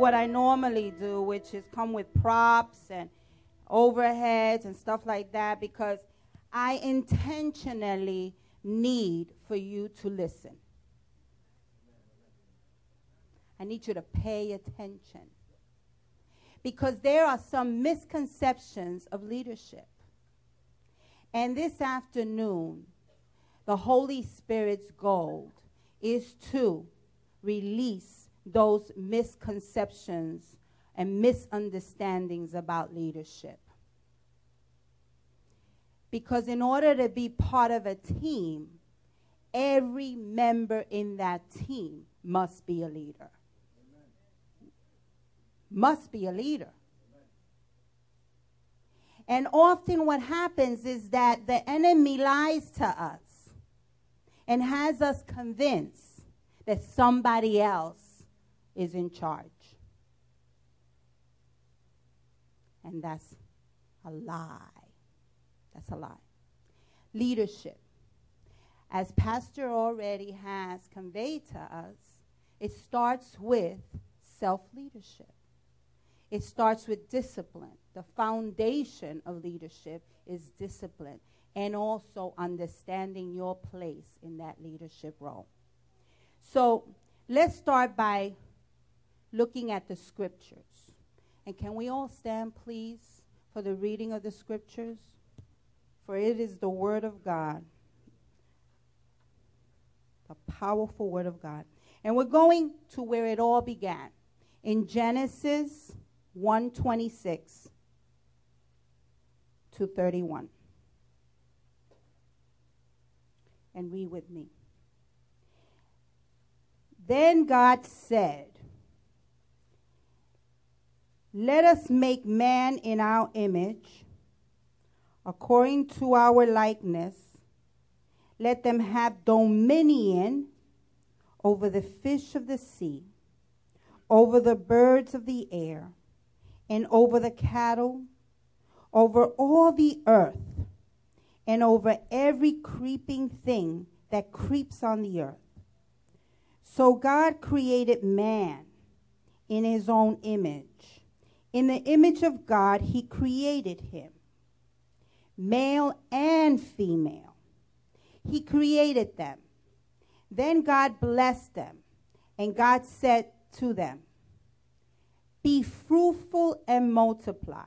what I normally do, which is come with props and overheads and stuff like that, because I intentionally need for you to listen. I need you to pay attention. Because there are some misconceptions of leadership. And this afternoon, the Holy Spirit's goal is to release those misconceptions and misunderstandings about leadership. Because in order to be part of a team, every member in that team must be a leader. Amen. Must be a leader. And often what happens is that the enemy lies to us and has us convinced that somebody else is in charge. And that's a lie. That's a lie. Leadership. As Pastor already has conveyed to us, it starts with self leadership. It starts with discipline. The foundation of leadership is discipline and also understanding your place in that leadership role. So let's start by looking at the scriptures. And can we all stand, please, for the reading of the scriptures? For it is the Word of God, the powerful Word of God. And we're going to where it all began in Genesis 126 to 31. and read with me. Then God said, Let us make man in our image, according to our likeness. Let them have dominion over the fish of the sea, over the birds of the air, and over the cattle, over all the earth and over every creeping thing that creeps on the earth. So God created man in his own image. In the image of God, he created him, male and female. He created them. Then God blessed them, and God said to them, Be fruitful and multiply.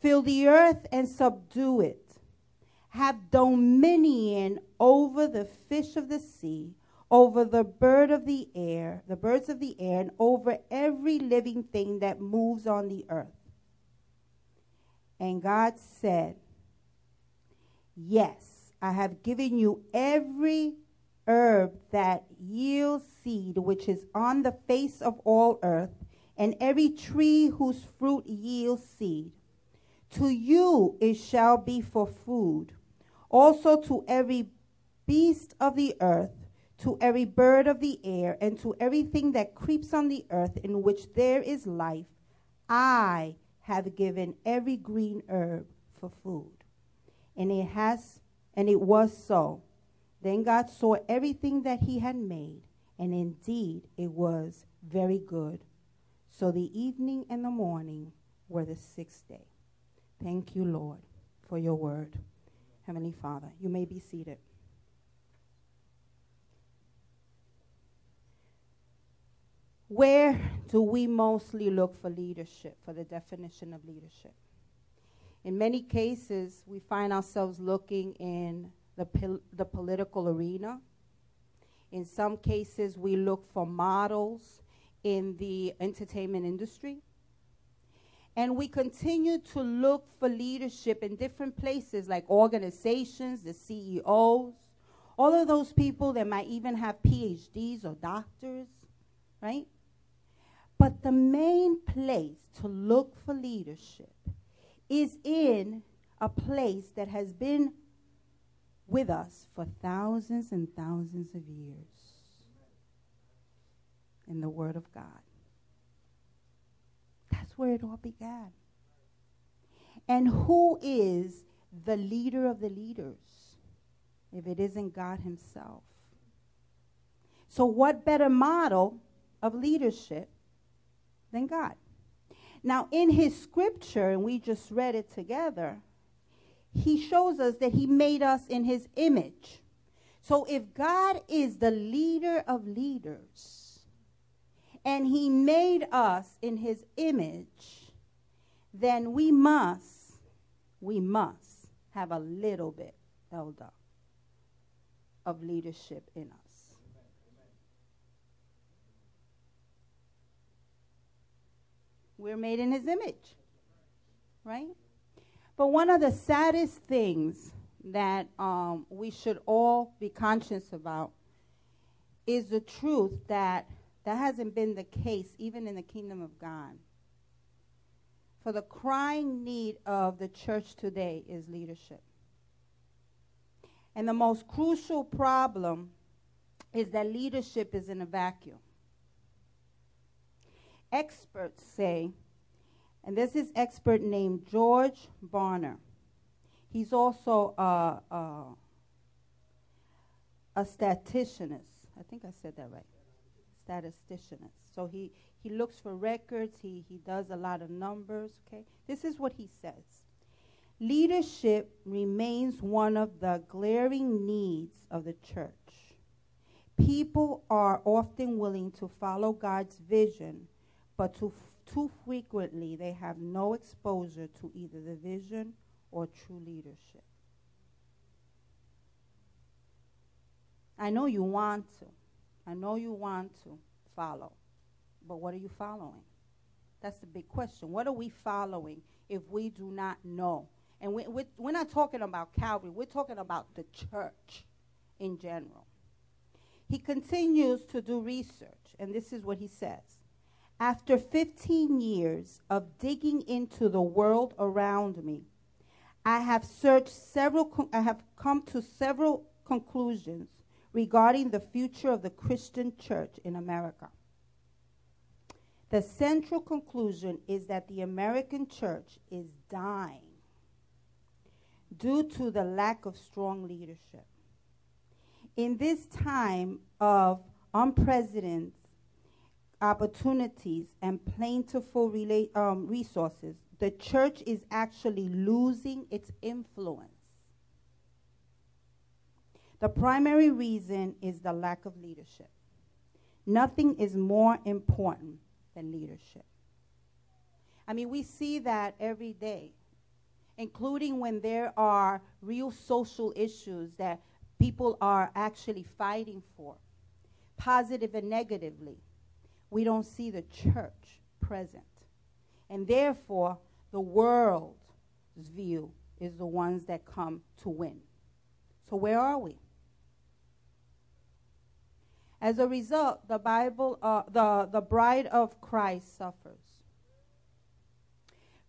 Fill the earth and subdue it have dominion over the fish of the sea, over the bird of the air, the birds of the air, and over every living thing that moves on the earth. And God said, Yes, I have given you every herb that yields seed, which is on the face of all earth, and every tree whose fruit yields seed. To you it shall be for food also to every beast of the earth, to every bird of the air, and to everything that creeps on the earth in which there is life, I have given every green herb for food. And it has and it was so. Then God saw everything that he had made, and indeed it was very good. So the evening and the morning were the sixth day. Thank you, Lord, for your word. Heavenly Father. You may be seated. Where do we mostly look for leadership, for the definition of leadership? In many cases, we find ourselves looking in the, pol- the political arena. In some cases, we look for models in the entertainment industry. And we continue to look for leadership in different places like organizations, the CEOs, all of those people that might even have PhDs or doctors, right? But the main place to look for leadership is in a place that has been with us for thousands and thousands of years in the Word of God That's where it all began. And who is the leader of the leaders if it isn't God Himself? So, what better model of leadership than God. Now, in his scripture, and we just read it together, he shows us that he made us in his image. So if God is the leader of leaders and he made us in his image, then we must, we must have a little bit, elder, of leadership in us. We're made in his image, right? But one of the saddest things that um, we should all be conscious about is the truth that that hasn't been the case even in the kingdom of God. For the crying need of the church today is leadership. And the most crucial problem is that leadership is in a vacuum. Experts say, and this is expert named George Barna. He's also a, a, a statisticianist. I think I said that right. Statisticianist. So he, he looks for records, he, he does a lot of numbers, okay? This is what he says. Leadership remains one of the glaring needs of the church. People are often willing to follow God's vision, but too, too frequently they have no exposure to either the vision or true leadership. I know you want to. I know you want to follow. But what are you following? That's the big question. What are we following if we do not know? And we, we're, we're not talking about Calvary, we're talking about the church in general. He continues to do research, and this is what he says. After 15 years of digging into the world around me, I have searched several, I have come to several conclusions regarding the future of the Christian church in America. The central conclusion is that the American church is dying due to the lack of strong leadership. In this time of unprecedented opportunities and plentiful rela- um, resources, the church is actually losing its influence. The primary reason is the lack of leadership. Nothing is more important than leadership. I mean, we see that every day, including when there are real social issues that people are actually fighting for, positive and negatively. We don't see the church present. And therefore, the world's view is the ones that come to win. So, where are we? As a result, the Bible, uh, the, the bride of Christ suffers.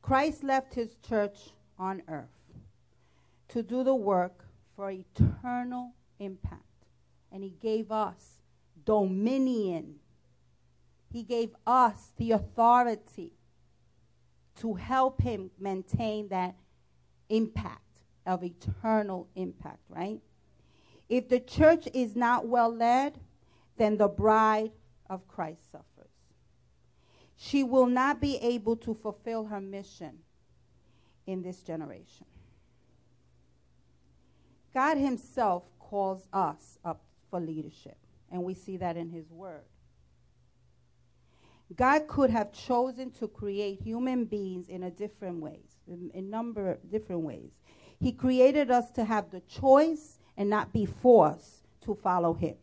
Christ left his church on earth to do the work for eternal impact. And he gave us dominion. He gave us the authority to help him maintain that impact of eternal impact, right? If the church is not well led, then the bride of Christ suffers. She will not be able to fulfill her mission in this generation. God Himself calls us up for leadership, and we see that in His Word. God could have chosen to create human beings in a different ways, in a number of different ways. He created us to have the choice and not be forced to follow Him.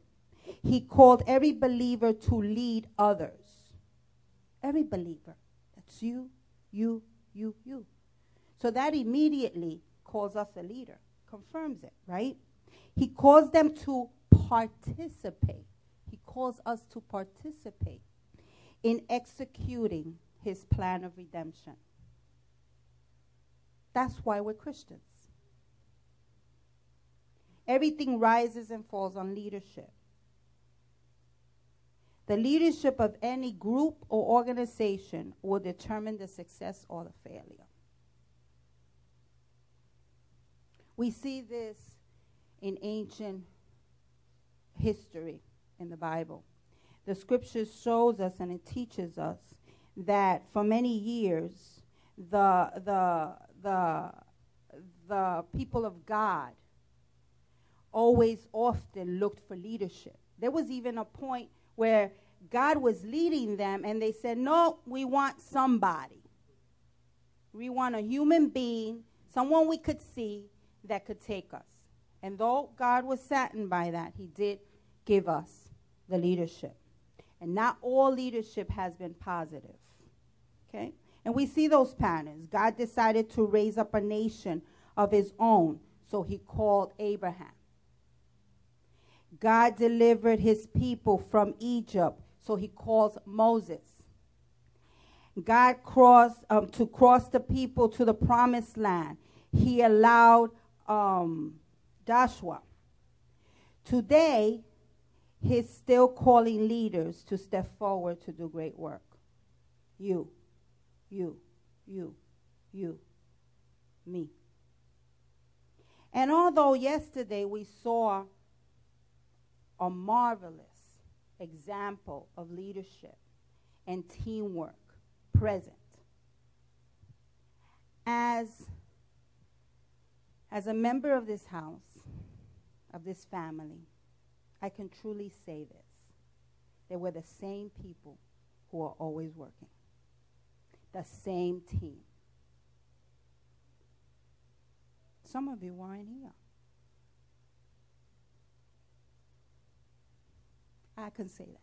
He called every believer to lead others. Every believer. That's you, you, you, you. So that immediately calls us a leader, confirms it, right? He calls them to participate. He calls us to participate in executing his plan of redemption. That's why we're Christians. Everything rises and falls on leadership. The leadership of any group or organization will determine the success or the failure. We see this in ancient history in the Bible. The scripture shows us and it teaches us that for many years the the the the people of God always often looked for leadership. There was even a point where God was leading them and they said, "No, we want somebody. We want a human being, someone we could see that could take us." And though God was saddened by that, he did give us the leadership. And not all leadership has been positive. Okay? And we see those patterns. God decided to raise up a nation of his own, so he called Abraham. God delivered his people from Egypt, so he calls Moses. God crossed um, to cross the people to the promised land. He allowed um, Joshua. Today, he's still calling leaders to step forward to do great work. You, you, you, you, me. And although yesterday we saw a marvelous example of leadership and teamwork present, as, as a member of this house, of this family, I can truly say this. They were the same people who are always working, the same team. Some of you weren't here. I can say that.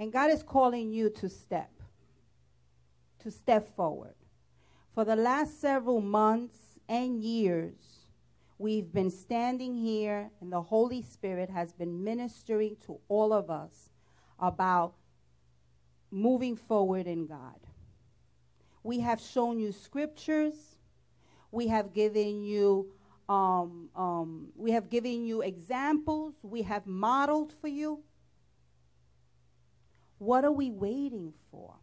And God is calling you to step, to step forward. For the last several months and years, we've been standing here, and the Holy Spirit has been ministering to all of us about moving forward in God. We have shown you scriptures. We have given you um, um, we have given you examples. We have modeled for you. What are we waiting for?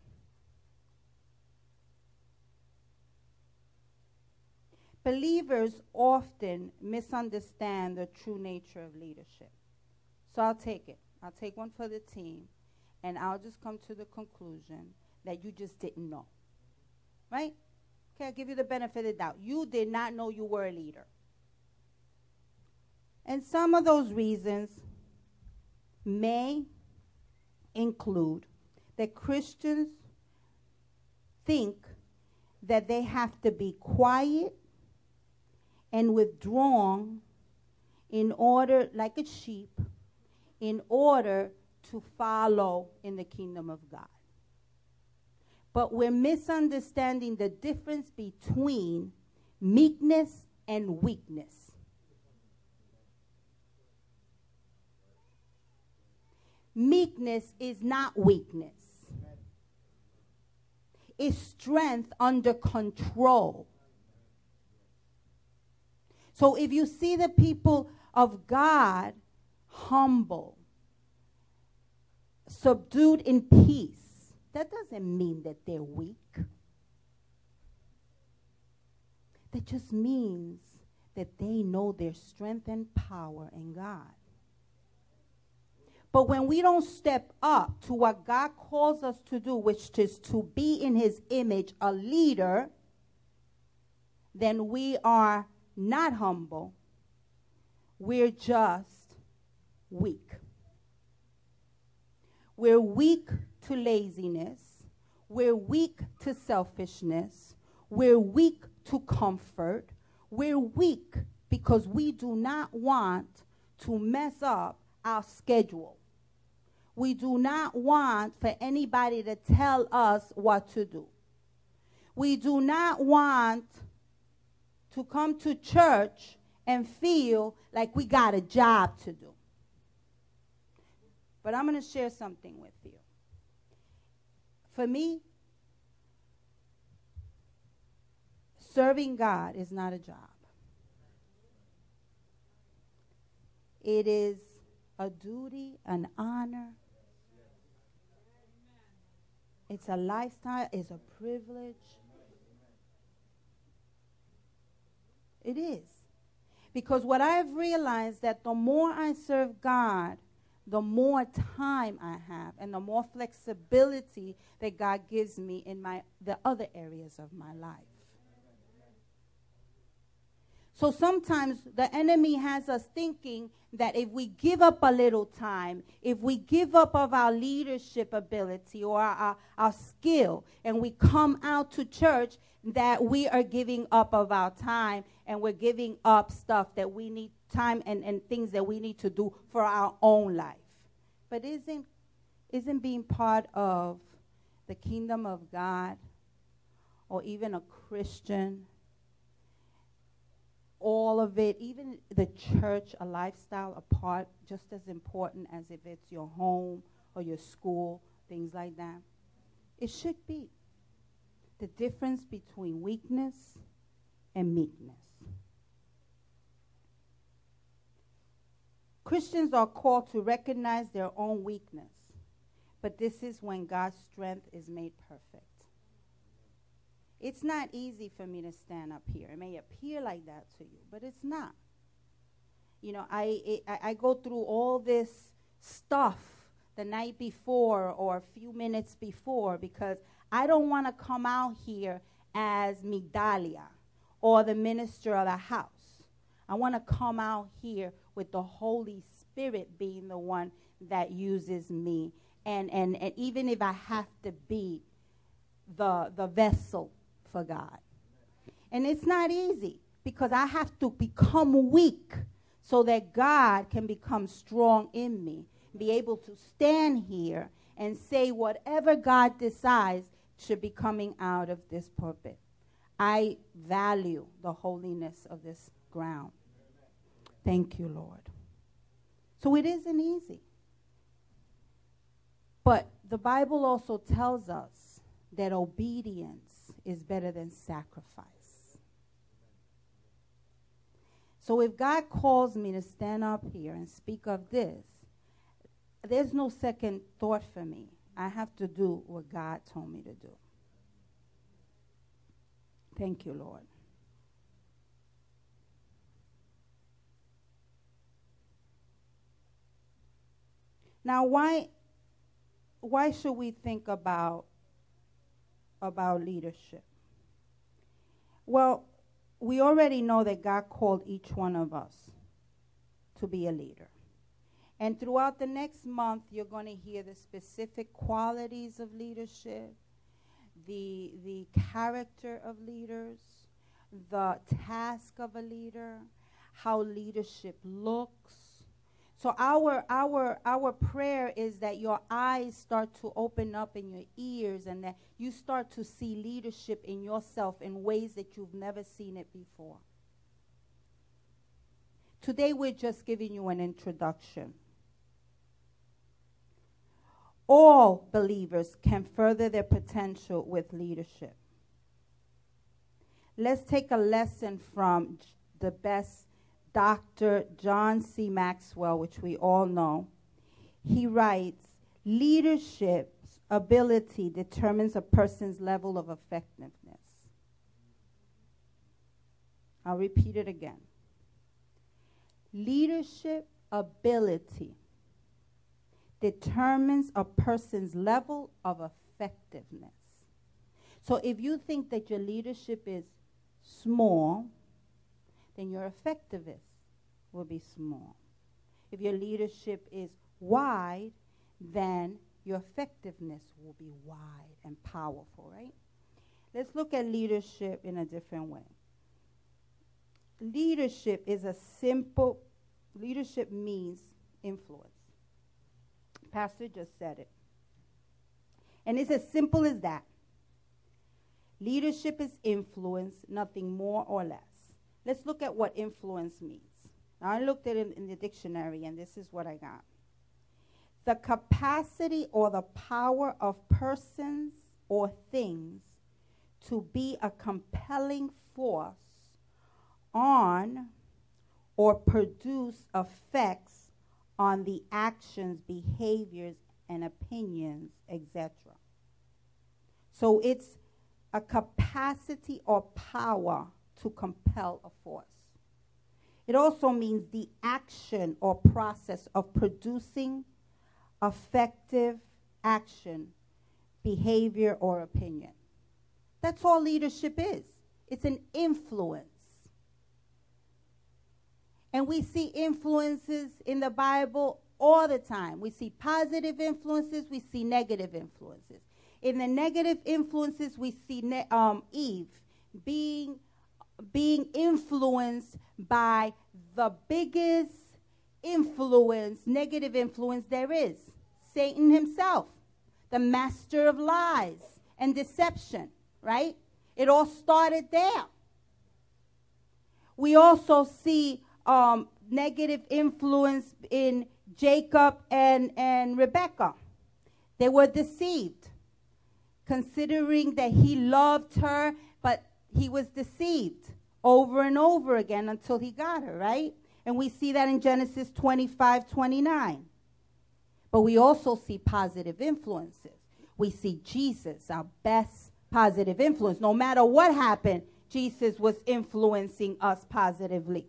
Believers often misunderstand the true nature of leadership. So I'll take it. I'll take one for the team, and I'll just come to the conclusion that you just didn't know. Right? Okay, I'll give you the benefit of the doubt. You did not know you were a leader. And some of those reasons may include that Christians think that they have to be quiet and withdrawn in order, like a sheep, in order to follow in the kingdom of God but we're misunderstanding the difference between meekness and weakness. Meekness is not weakness. It's strength under control. So if you see the people of God humble, subdued in peace, that doesn't mean that they're weak. That just means that they know their strength and power in God. But when we don't step up to what God calls us to do, which is to be in His image, a leader, then we are not humble. We're just weak. We're weak to laziness. We're weak to selfishness. We're weak to comfort. We're weak because we do not want to mess up our schedule. We do not want for anybody to tell us what to do. We do not want to come to church and feel like we got a job to do. But I'm going to share something with you. For me, serving God is not a job. It is a duty, an honor. It's a lifestyle, it's a privilege. It is. Because what I've realized that the more I serve God, the more time I have and the more flexibility that God gives me in my the other areas of my life. So sometimes the enemy has us thinking that if we give up a little time, if we give up of our leadership ability or our, our, our, skill, and we come out to church, that we are giving up of our time and we're giving up stuff that we need time and, and things that we need to do for our own life. But isn't isn't being part of the kingdom of God or even a Christian all of it, even the church, a lifestyle, a part, just as important as if it's your home or your school, things like that. It should be the difference between weakness and meekness. Christians are called to recognize their own weakness, but this is when God's strength is made perfect. It's not easy for me to stand up here. It may appear like that to you, but it's not. You know, I, it, I go through all this stuff the night before or a few minutes before because I don't want to come out here as Migdalia or the minister of the house. I want to come out here with the Holy Spirit being the one that uses me. And, and, and even if I have to be the, the vessel for God. And it's not easy because I have to become weak so that God can become strong in me, be able to stand here and say whatever God decides should be coming out of this pulpit. I value the holiness of this ground. Thank you, Lord. So it isn't easy. But the Bible also tells us that obedience is better than sacrifice. So if God calls me to stand up here and speak of this, there's no second thought for me. I have to do what God told me to do. Thank you, Lord. Now, why, why should we think about about leadership? Well, we already know that God called each one of us to be a leader. And throughout the next month, you're going to hear the specific qualities of leadership, the, the character of leaders, the task of a leader, how leadership looks, so our our our prayer is that your eyes start to open up in your ears and that you start to see leadership in yourself in ways that you've never seen it before. Today we're just giving you an introduction. All believers can further their potential with leadership. Let's take a lesson from the best Dr. John C. Maxwell, which we all know, he writes leadership's ability determines a person's level of effectiveness. I'll repeat it again. Leadership ability determines a person's level of effectiveness. So if you think that your leadership is small, then your effectiveness will be small. If your leadership is wide, then your effectiveness will be wide and powerful, right? Let's look at leadership in a different way. Leadership is a simple, leadership means influence. Pastor just said it. And it's as simple as that. Leadership is influence, nothing more or less. Let's look at what influence means. Now, I looked at it in the dictionary, and this is what I got the capacity or the power of persons or things to be a compelling force on or produce effects on the actions, behaviors, and opinions, etc. So it's a capacity or power to compel a force. It also means the action or process of producing effective action, behavior, or opinion. That's all leadership is it's an influence. And we see influences in the Bible all the time. We see positive influences, we see negative influences. In the negative influences, we see ne- um, Eve being being influenced by the biggest influence, negative influence there is Satan himself, the master of lies and deception, right? It all started there. We also see um, negative influence in Jacob and, and Rebekah. They were deceived, considering that he loved her, but he was deceived over and over again until he got her, right? And we see that in Genesis 25 29. But we also see positive influences. We see Jesus, our best positive influence. No matter what happened, Jesus was influencing us positively.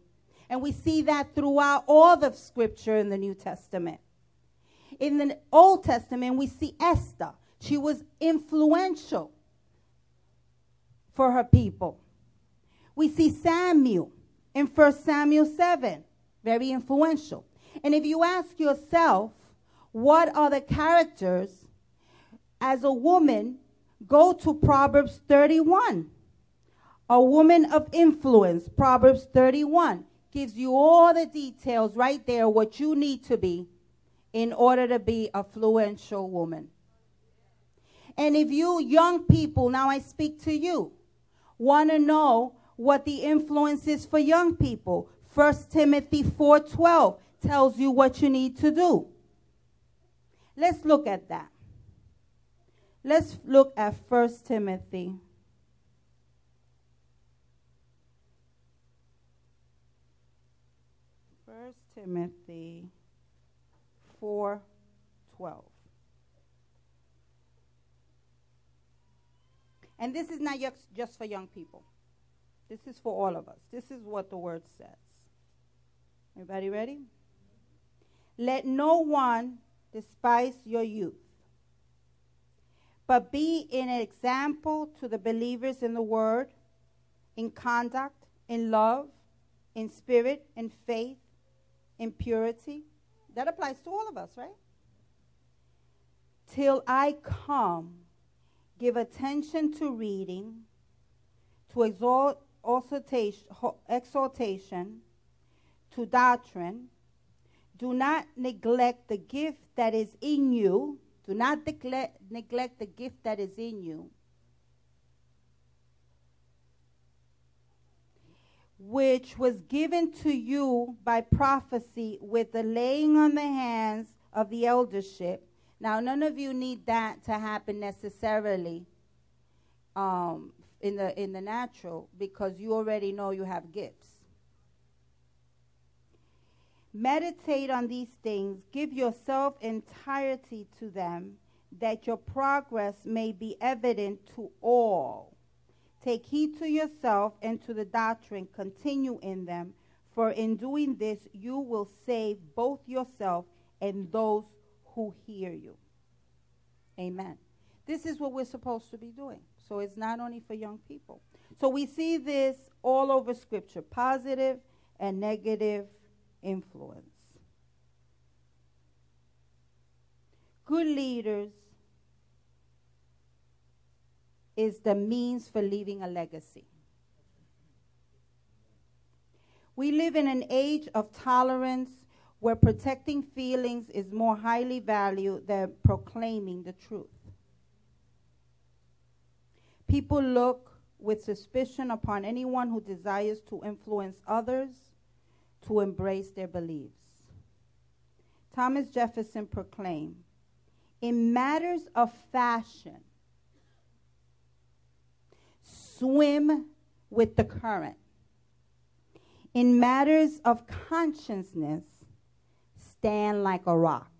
And we see that throughout all the scripture in the New Testament. In the Old Testament, we see Esther. She was influential for her people. We see Samuel in 1 Samuel 7, very influential. And if you ask yourself, what are the characters as a woman, go to Proverbs 31. A woman of influence, Proverbs 31, gives you all the details right there, what you need to be in order to be a influential woman. And if you young people, now I speak to you, want to know what the influence is for young people. 1 Timothy 4:12 tells you what you need to do. Let's look at that. Let's look at 1 Timothy. First Timothy 4:12. And this is not just for young people. This is for all of us. This is what the word says. Everybody ready? Let no one despise your youth, but be an example to the believers in the word, in conduct, in love, in spirit, in faith, in purity. That applies to all of us, right? Till I come, give attention to reading, to exalt exhortation, to doctrine. Do not neglect the gift that is in you. Do not neglect, the gift that is in you, which was given to you by prophecy with the laying on the hands of the eldership. Now, none of you need that to happen necessarily um, in the in the natural because you already know you have gifts. Meditate on these things, give yourself entirety to them, that your progress may be evident to all. Take heed to yourself and to the doctrine, continue in them, for in doing this you will save both yourself and those who hear you. Amen. This is what we're supposed to be doing. So it's not only for young people. So we see this all over Scripture positive and negative influence. Good leaders is the means for leaving a legacy. We live in an age of tolerance where protecting feelings is more highly valued than proclaiming the truth. People look with suspicion upon anyone who desires to influence others to embrace their beliefs. Thomas Jefferson proclaimed In matters of fashion, swim with the current. In matters of consciousness, stand like a rock.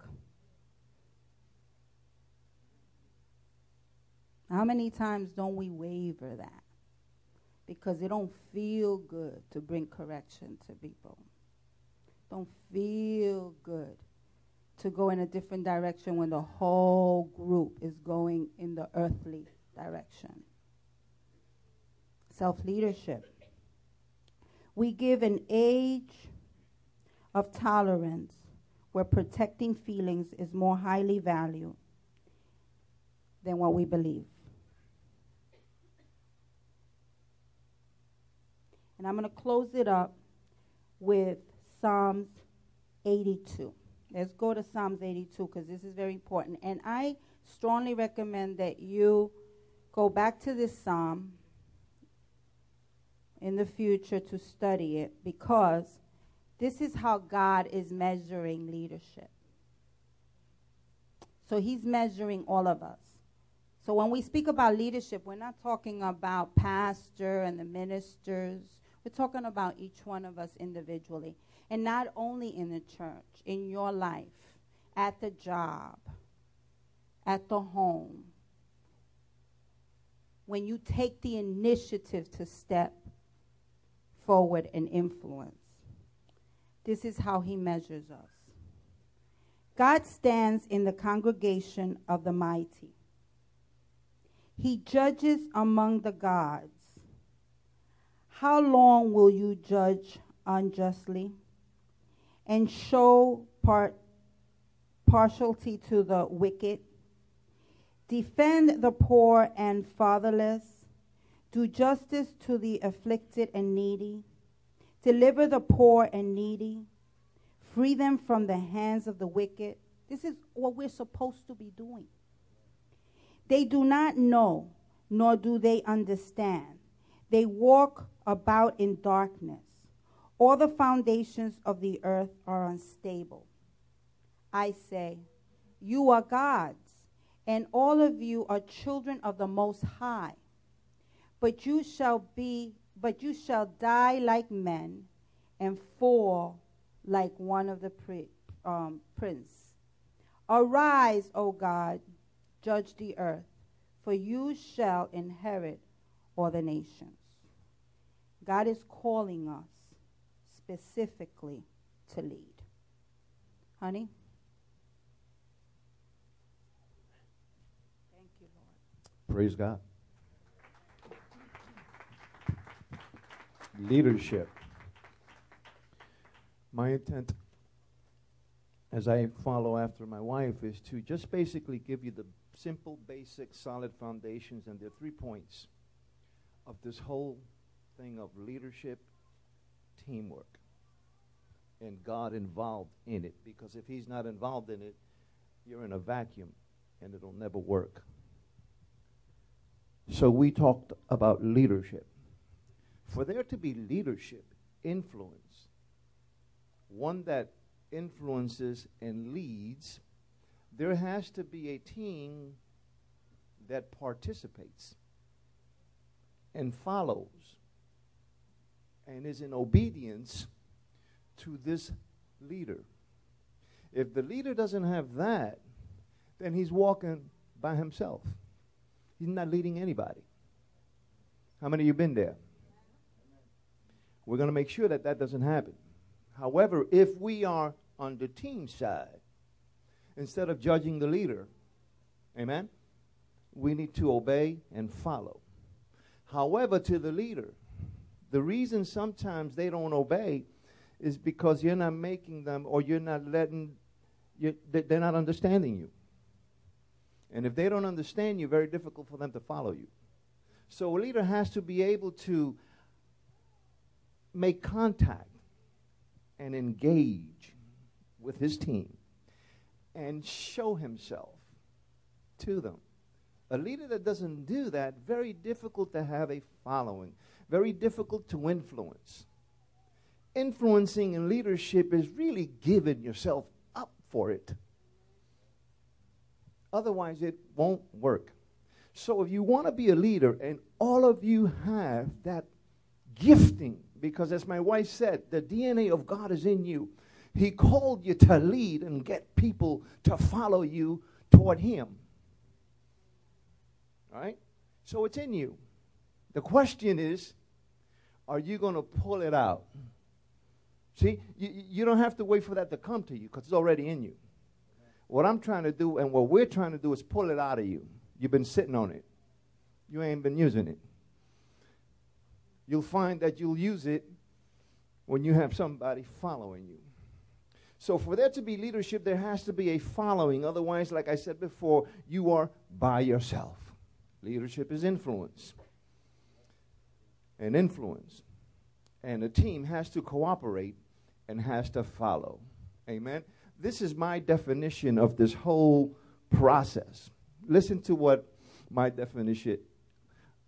How many times don't we waver that? because it don't feel good to bring correction to people. Don't feel good to go in a different direction when the whole group is going in the earthly direction. Self leadership. We give an age of tolerance where protecting feelings is more highly valued than what we believe. And I'm going to close it up with Psalms 82. Let's go to Psalms 82 because this is very important. And I strongly recommend that you go back to this psalm in the future to study it because this is how God is measuring leadership. So he's measuring all of us. So when we speak about leadership, we're not talking about pastor and the ministers. We're talking about each one of us individually. And not only in the church, in your life, at the job, at the home. When you take the initiative to step forward and influence. This is how he measures us. God stands in the congregation of the mighty. He judges among the gods. How long will you judge unjustly? and show part, partiality to the wicked. Defend the poor and fatherless. Do justice to the afflicted and needy. Deliver the poor and needy. Free them from the hands of the wicked. This is what we're supposed to be doing. They do not know, nor do they understand. They walk about in darkness. All the foundations of the earth are unstable. I say, You are gods, and all of you are children of the Most High. But you shall be, but you shall die like men, and fall like one of the pri- um, prince. Arise, O God, judge the earth, for you shall inherit all the nations. God is calling us specifically to lead. Honey? Thank you, Lord. Praise God. Leadership. My intent as I follow after my wife is to just basically give you the simple, basic, solid foundations and the three points of this whole thing of leadership teamwork and God involved in it. Because if He's not involved in it, you're in a vacuum and it'll never work. So we talked about leadership. For there to be leadership, influence, one that influences and leads, there has to be a team that participates and follows and is in obedience to this leader. If the leader doesn't have that, then he's walking by himself. He's not leading anybody. How many of you been there? We're going to make sure that that doesn't happen. However, if we are on the team side, instead of judging the leader, amen, we need to obey and follow. However, to the leader, the reason sometimes they don't obey is because you're not making them or you're not letting, you, they're not understanding you. And if they don't understand you, very difficult for them to follow you. So a leader has to be able to make contact and engage with his team and show himself to them. A leader that doesn't do that, very difficult to have a following very difficult to influence. Influencing and leadership is really giving yourself up for it. Otherwise, it won't work. So, if you want to be a leader and all of you have that gifting, because as my wife said, the DNA of God is in you, He called you to lead and get people to follow you toward Him. All right? So, it's in you. The question is are you going to pull it out? See, you, you don't have to wait for that to come to you because it's already in you. What I'm trying to do and what we're trying to do is pull it out of you. You've been sitting on it, you ain't been using it. You'll find that you'll use it when you have somebody following you. So, for there to be leadership, there has to be a following. Otherwise, like I said before, you are by yourself. Leadership is influence. And influence. And a team has to cooperate and has to follow. Amen. This is my definition of this whole process. Listen to what my definition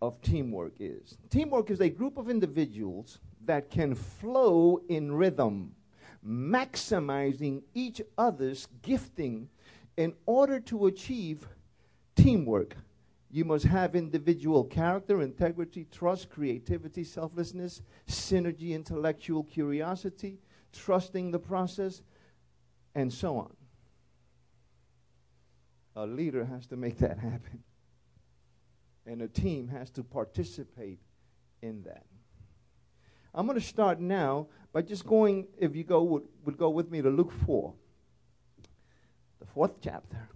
of teamwork is. Teamwork is a group of individuals that can flow in rhythm, maximizing each other's gifting in order to achieve teamwork. You must have individual character, integrity, trust, creativity, selflessness, synergy, intellectual curiosity, trusting the process, and so on. A leader has to make that happen. And a team has to participate in that. I'm going to start now by just going, if you go would, would go with me to Luke 4, the fourth chapter.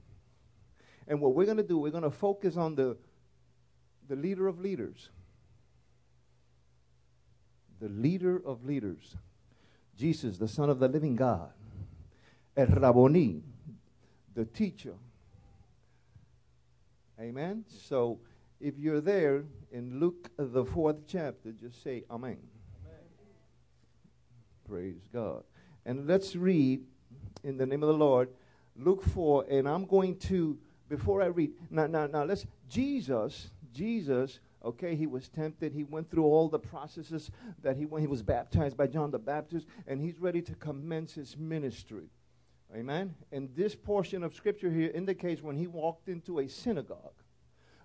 And what we're going to do, we're going to focus on the, the leader of leaders. The leader of leaders. Jesus, the Son of the living God. El Rabboni, the teacher. Amen. So if you're there in Luke, uh, the fourth chapter, just say Amen. Amen. Praise God. And let's read in the name of the Lord, Luke 4, and I'm going to, before I read, now, now, now, let's, Jesus, Jesus, okay, he was tempted. He went through all the processes that he went. He was baptized by John the Baptist, and he's ready to commence his ministry. Amen. And this portion of scripture here indicates when he walked into a synagogue,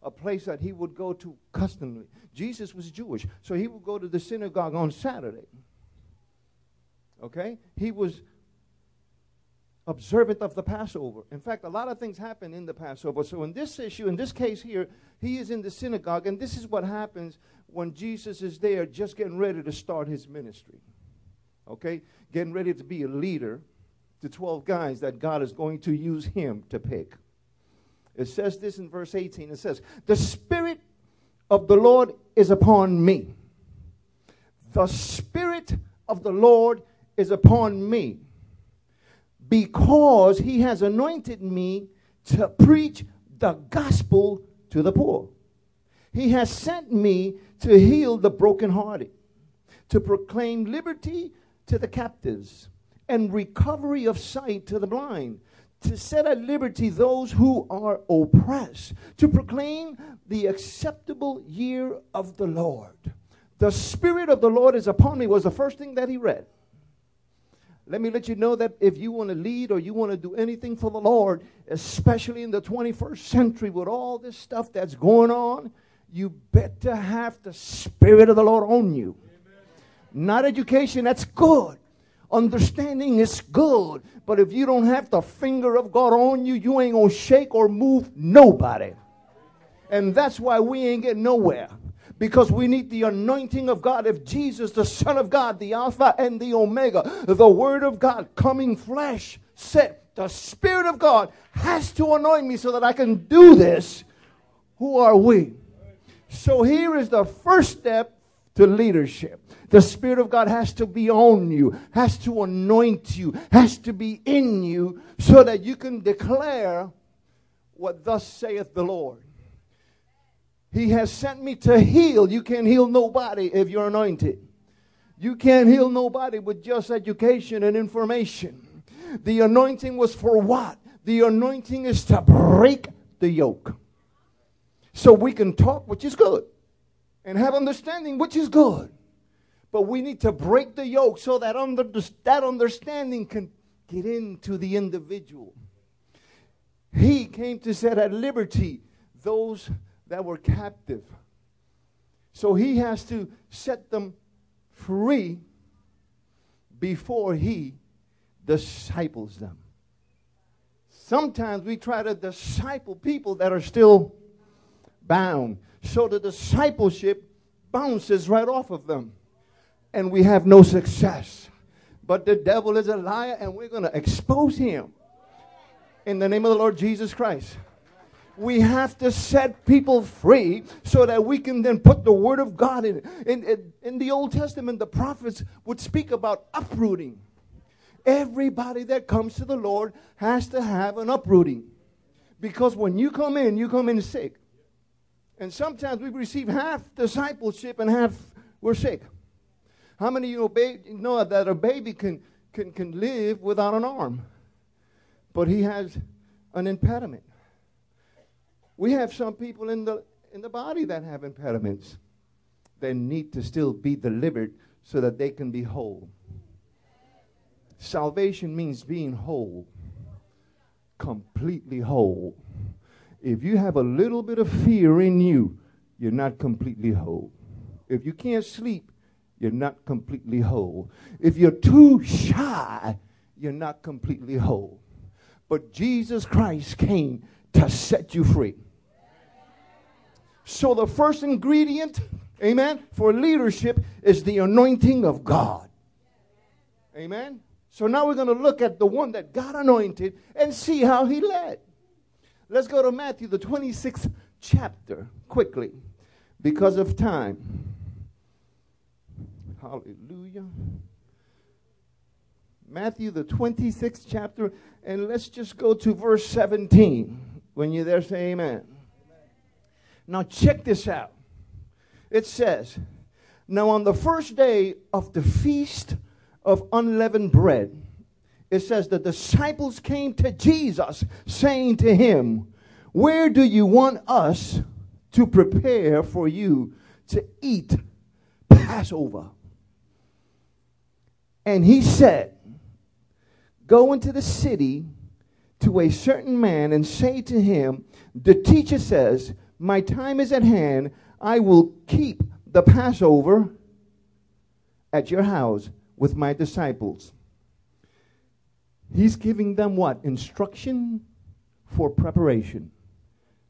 a place that he would go to customly. Jesus was Jewish, so he would go to the synagogue on Saturday. Okay? He was observant of the Passover. In fact, a lot of things happen in the Passover. So, in this issue, in this case here, he is in the synagogue, and this is what happens when Jesus is there just getting ready to start his ministry. Okay? Getting ready to be a leader to 12 guys that God is going to use him to pick. It says this in verse 18. It says, The Spirit of the Lord is upon me. The Spirit of the Lord is upon me because he has anointed me to preach the gospel to the poor. He has sent me to heal the brokenhearted, to proclaim liberty to the captives, and recovery of sight to the blind, to set at liberty those who are oppressed, to proclaim the acceptable year of the Lord. The Spirit of the Lord is upon me, was the first thing that he read. Let me let you know that if you want to lead or you want to do anything for the Lord, especially in the 21st century with all this stuff that's going on, you better have the Spirit of the Lord on you. Amen. Not education, that's good. Understanding is good. But if you don't have the finger of God on you, you ain't going to shake or move nobody. And that's why we ain't getting nowhere because we need the anointing of God. If Jesus, the Son of God, the Alpha and the Omega, the Word of God coming flesh, said, The Spirit of God has to anoint me so that I can do this. Who are we? So here is the first step to leadership. The Spirit of God has to be on you, has to anoint you, has to be in you so that you can declare what thus saith the Lord. He has sent me to heal. You can't heal nobody if you're anointed. You can't heal nobody with just education and information. The anointing was for what? The anointing is to break the yoke. So we can talk, which is good, and have understanding, which is good. But we need to break the yoke so that under, that understanding can get into the individual. He came to set at liberty those that were captive. So he has to set them free before he disciples them. Sometimes we try to disciple people that are still bound. So the discipleship bounces right off of them. and we have no success. But the devil is a liar, and we're going to expose him in the name of the Lord Jesus Christ. We have to set people free so that we can then put the word of God in. In, in, in the Old Testament, the prophets would speak about uprooting. Everybody that comes to the Lord has to have an uprooting. Because when you come in, you come in sick. And sometimes we receive half discipleship and half we're sick. How many of you know, know that a baby can, can, can live without an arm? But he has an impediment. We have some people in the, in the body that have impediments that need to still be delivered so that they can be whole. Salvation means being whole, completely whole. If you have a little bit of fear in you, you're not completely whole. If you can't sleep, you're not completely whole. If you're too shy, you're not completely whole. But Jesus Christ came to set you free. So the first ingredient, amen, for leadership is the anointing of God. Amen. So now we're going to look at the one that God anointed and see how he led. Let's go to Matthew, the 26th chapter, quickly, because of time. Hallelujah. Matthew, the 26th chapter, and let's just go to verse 17. When you're there, say amen. Now, check this out. It says, Now on the first day of the feast of unleavened bread, it says the disciples came to Jesus, saying to him, Where do you want us to prepare for you to eat Passover? And he said, Go into the city to a certain man and say to him, The teacher says, My time is at hand. I will keep the Passover at your house with my disciples. He's giving them what? Instruction for preparation,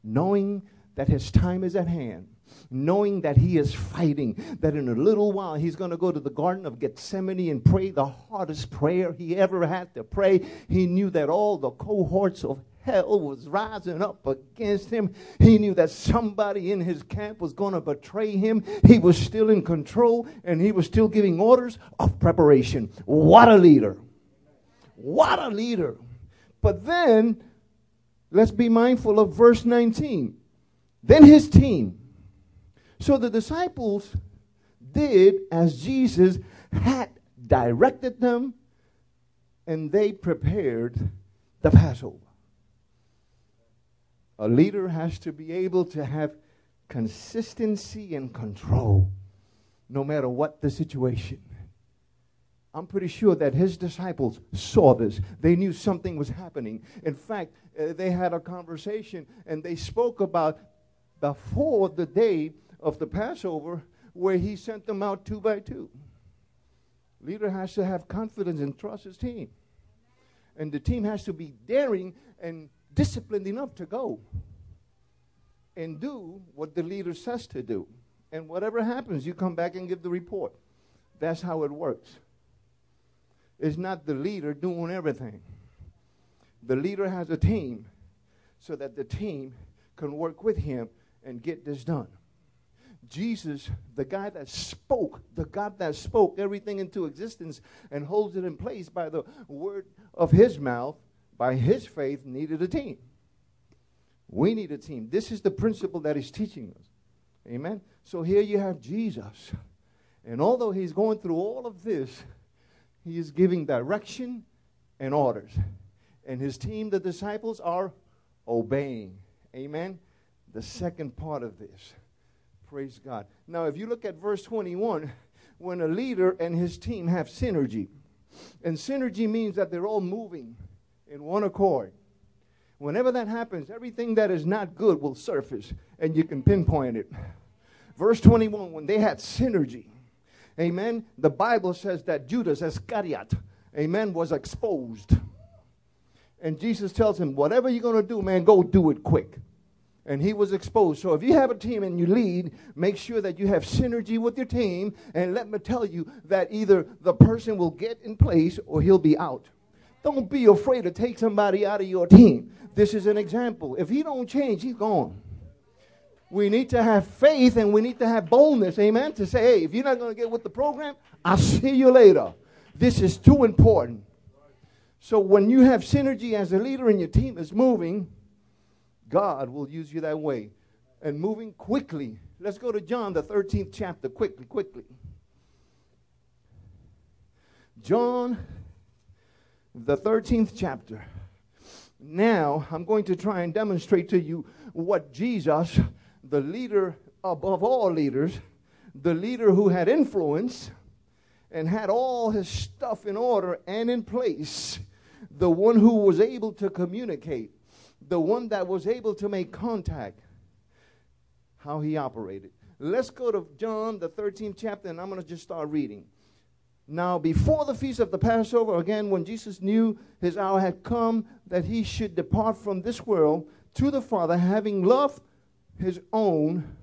knowing that his time is at hand knowing that he is fighting, that in a little while he's going to go to the Garden of Gethsemane and pray the hardest prayer he ever had to pray. He knew that all the cohorts of hell was rising up against him. He knew that somebody in his camp was going to betray him. He was still in control and he was still giving orders of preparation. What a leader! What a leader! But then, let's be mindful of verse 19. Then his team, so the disciples did as Jesus had directed them, and they prepared the Passover. A leader has to be able to have consistency and control no matter what the situation. I'm pretty sure that his disciples saw this. They knew something was happening. In fact, uh, they had a conversation and they spoke about before the day of the Passover where he sent them out two by two. Leader has to have confidence and trust his team. And the team has to be daring and disciplined enough to go and do what the leader says to do. And whatever happens, you come back and give the report. That's how it works. It's not the leader doing everything. The leader has a team so that the team can work with him and get this done. Jesus, the guy that spoke, the God that spoke everything into existence and holds it in place by the word of his mouth, by his faith, needed a team. We need a team. This is the principle that he's teaching us. Amen. So here you have Jesus. And although he's going through all of this, he is giving direction and orders. And his team, the disciples, are obeying. Amen. The second part of this. Praise God. Now, if you look at verse 21, when a leader and his team have synergy, and synergy means that they're all moving in one accord. Whenever that happens, everything that is not good will surface, and you can pinpoint it. Verse 21, when they had synergy, amen, the Bible says that Judas Iscariot, amen, was exposed. And Jesus tells him, whatever you're going to do, man, go do it quick. and he was exposed. So if you have a team and you lead, make sure that you have synergy with your team. And let me tell you that either the person will get in place or he'll be out. Don't be afraid to take somebody out of your team. This is an example. If he don't change, he's gone. We need to have faith and we need to have boldness, amen, to say, hey, if you're not going to get with the program, I'll see you later. This is too important. So when you have synergy as a leader and your team is moving, God will use you that way. And moving quickly. Let's go to John, the 13th chapter, quickly, quickly. John, the 13th chapter. Now, I'm going to try and demonstrate to you what Jesus, the leader above all leaders, the leader who had influence and had all his stuff in order and in place, the one who was able to communicate, the one that was able to make contact, how he operated. Let's go to John, the 13th chapter, and I'm going to just start reading. Now, before the feast of the Passover, again, when Jesus knew his hour had come that he should depart from this world to the Father, having loved his own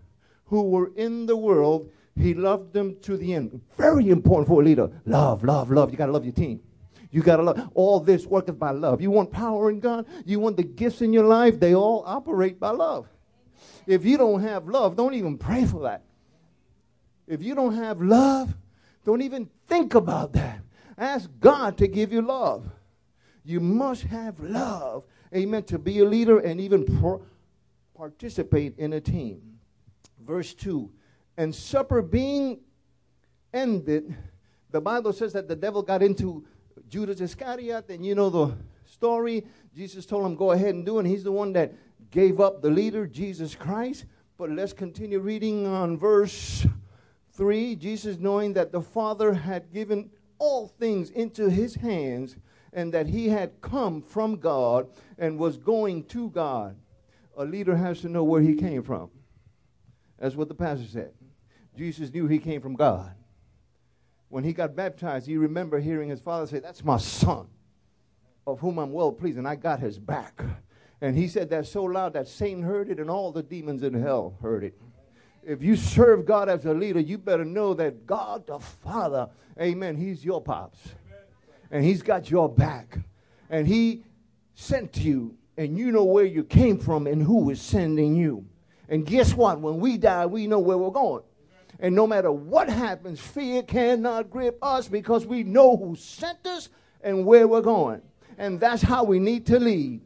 who were in the world, he loved them to the end. Very important for a leader. Love, love, love. You got to love your team. You got to love. All this worketh by love. You want power in God? You want the gifts in your life? They all operate by love. If you don't have love, don't even pray for that. If you don't have love, don't even think about that. Ask God to give you love. You must have love, amen, to be a leader and even pro- participate in a team. Verse 2 And supper being ended, the Bible says that the devil got into Judas Iscariot, and you know the story. Jesus told him, Go ahead and do it. He's the one that gave up the leader, Jesus Christ. But let's continue reading on verse 3 Jesus, knowing that the Father had given all things into his hands and that he had come from God and was going to God. A leader has to know where he came from. That's what the pastor said. Jesus knew he came from God. When he got baptized, he remembered hearing his father say, That's my son, of whom I'm well pleased, and I got his back. And he said that so loud that Satan heard it and all the demons in hell heard it if you serve God as a leader, you better know that God the Father, amen, He's your pops. And He's got your back. And He sent you, and you know where you came from and who is sending you. And guess what? When we die, we know where we're going. And no matter what happens, fear cannot grip us because we know who sent us and where we're going. And that's how we need to lead.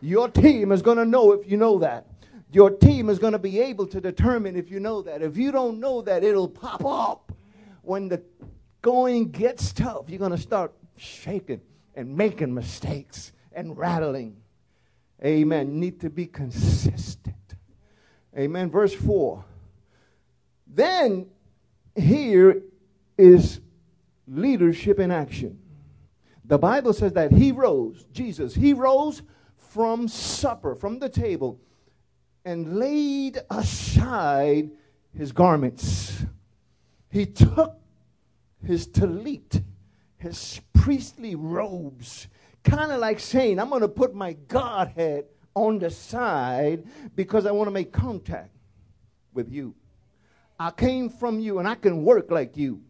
Your team is going to know if you know that. Your team is going to be able to determine if you know that. If you don't know that, it'll pop up. When the going gets tough, you're going to start shaking and making mistakes and rattling. Amen. Need to be consistent. Amen. Verse 4. Then here is leadership in action. The Bible says that he rose, Jesus, he rose from supper, from the table and laid aside his garments. He took his talit, his priestly robes, kind of like saying, I'm going to put my Godhead on the side because I want to make contact with you. I came from you and I can work like you.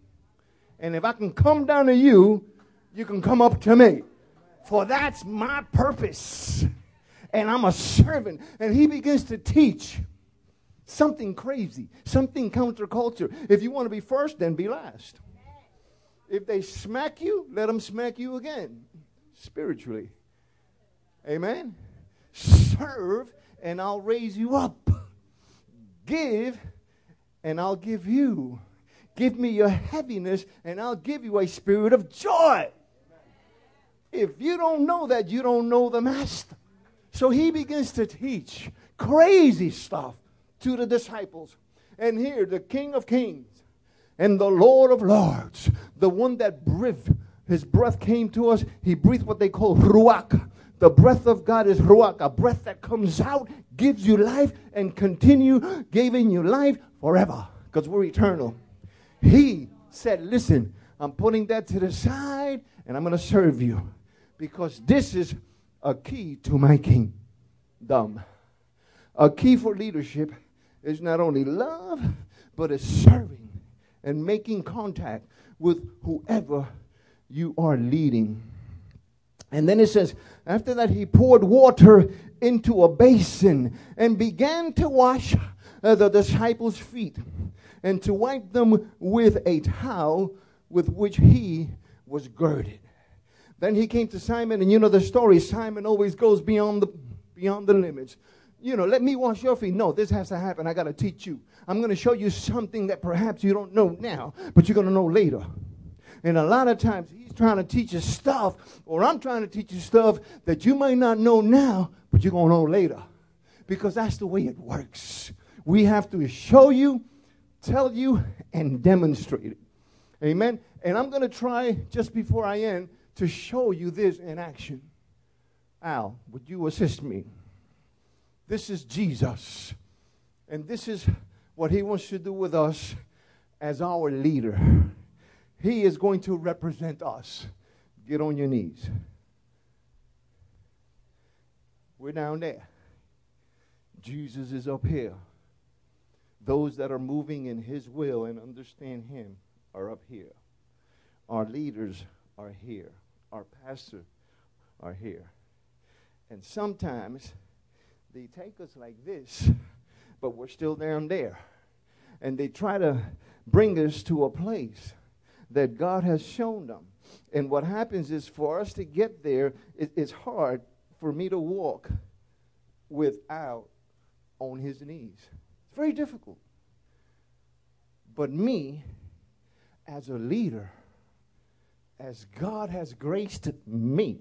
And if I can come down to you, you can come up to me. For that's my purpose and I'm a servant. And he begins to teach something crazy, something counterculture. If you want to be first, then be last. If they smack you, let them smack you again spiritually. Amen. Serve, and I'll raise you up. Give, and I'll give you. Give me your heaviness, and I'll give you a spirit of joy. If you don't know that, you don't know the Master. So he begins to teach crazy stuff to the disciples. And here, the King of Kings and the Lord of Lords, the one that breathed, his breath came to us, he breathed what they call ruach. The breath of God is ruach, a breath that comes out, gives you life, and continue giving you life forever, because we're eternal. He said, Listen, I'm putting that to the side, and I'm going to serve you, because this is a key to my kingdom. A key for leadership is not only love, but it's serving and making contact with whoever you are leading. And then it says, after that, he poured water into a basin and began to wash uh, the disciples' feet and to wipe them with a towel with which he was girded. Then he came to Simon, and you know the story. Simon always goes beyond the beyond the limits. You know, let me wash your feet. No, this has to happen. I got to teach you. I'm going to show you something that perhaps you don't know now, but you're going to know later. And a lot of times he's trying to teach you stuff, or I'm trying to teach you stuff that you might not know now, but you're going to know later. Because that's the way it works. We have to show you, tell you, and demonstrate it. Amen. And I'm going to try, just before I end, to show you this in action. Al, would you assist me? This is Jesus. And this is what he wants to do with us as our leader. He is going to represent us. Get on your knees. We're down there. Jesus is up here. Those that are moving in his will and understand him are up here. Our leaders are here. Our pastor are here. And sometimes they take us like this, but we're still down there. And they try to bring us to a place that God has shown them. And what happens is for us to get there, it, it's hard for me to walk without on his knees. It's very difficult. But me, as a leader, as God has graced me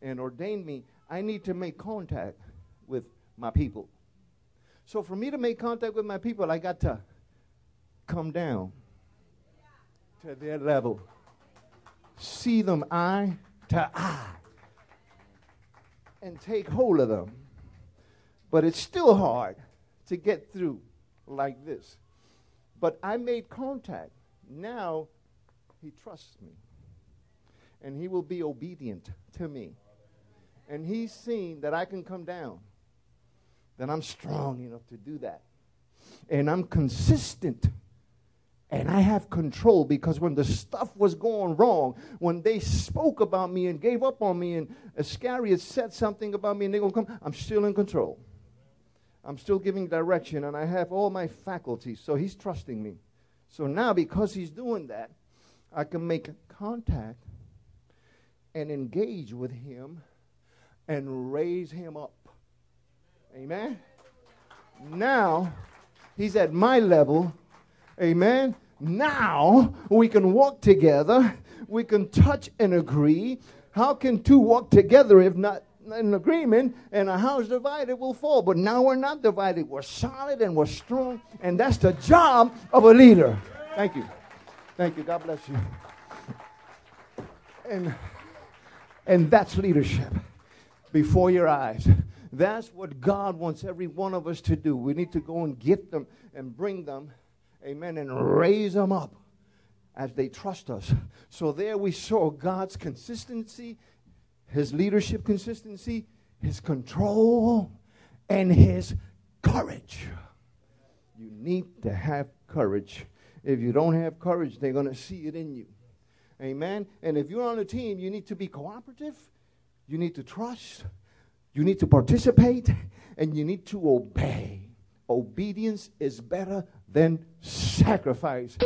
and ordained me, I need to make contact with my people. So for me to make contact with my people, I got to come down to their level, see them eye to eye, and take hold of them. But it's still hard to get through like this. But I made contact. Now he trusts me. And he will be obedient to me. And he's seen that I can come down. That I'm strong enough to do that. And I'm consistent and I have control because when the stuff was going wrong, when they spoke about me and gave up on me, and Iscariot said something about me and they're going to come, I'm still in control. I'm still giving direction and I have all my faculties. So he's trusting me. So now, because he's doing that, I can make contact and engage with him and raise him up. Amen. Now, he's at my level. Amen. Now we can walk together. We can touch and agree. How can two walk together if not in agreement? And a house divided will fall. But now we're not divided. We're solid and we're strong. And that's the job of a leader. Thank you. Thank you. God bless you. And, and that's leadership before your eyes. That's what God wants every one of us to do. We need to go and get them and bring them amen, and raise them up as they trust us. So there we saw God's consistency, his leadership consistency, his control, and his courage. You need to have courage. If you don't have courage, they're going to see it in you. Amen. And if you're on a team, you need to be cooperative, you need to trust, you need to participate, and you need to obey. Obedience is better than sacrifice.